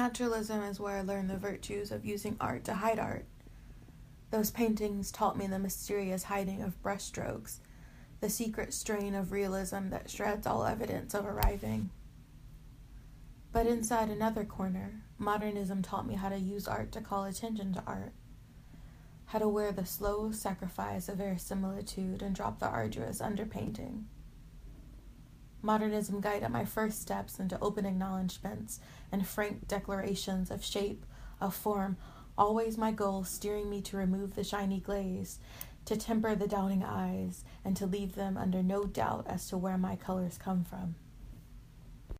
Naturalism is where I learned the virtues of using art to hide art. Those paintings taught me the mysterious hiding of brushstrokes, the secret strain of realism that shreds all evidence of arriving. But inside another corner, modernism taught me how to use art to call attention to art, how to wear the slow sacrifice of verisimilitude and drop the arduous underpainting. Modernism guided my first steps into open acknowledgments and frank declarations of shape, of form, always my goal steering me to remove the shiny glaze, to temper the doubting eyes, and to leave them under no doubt as to where my colors come from.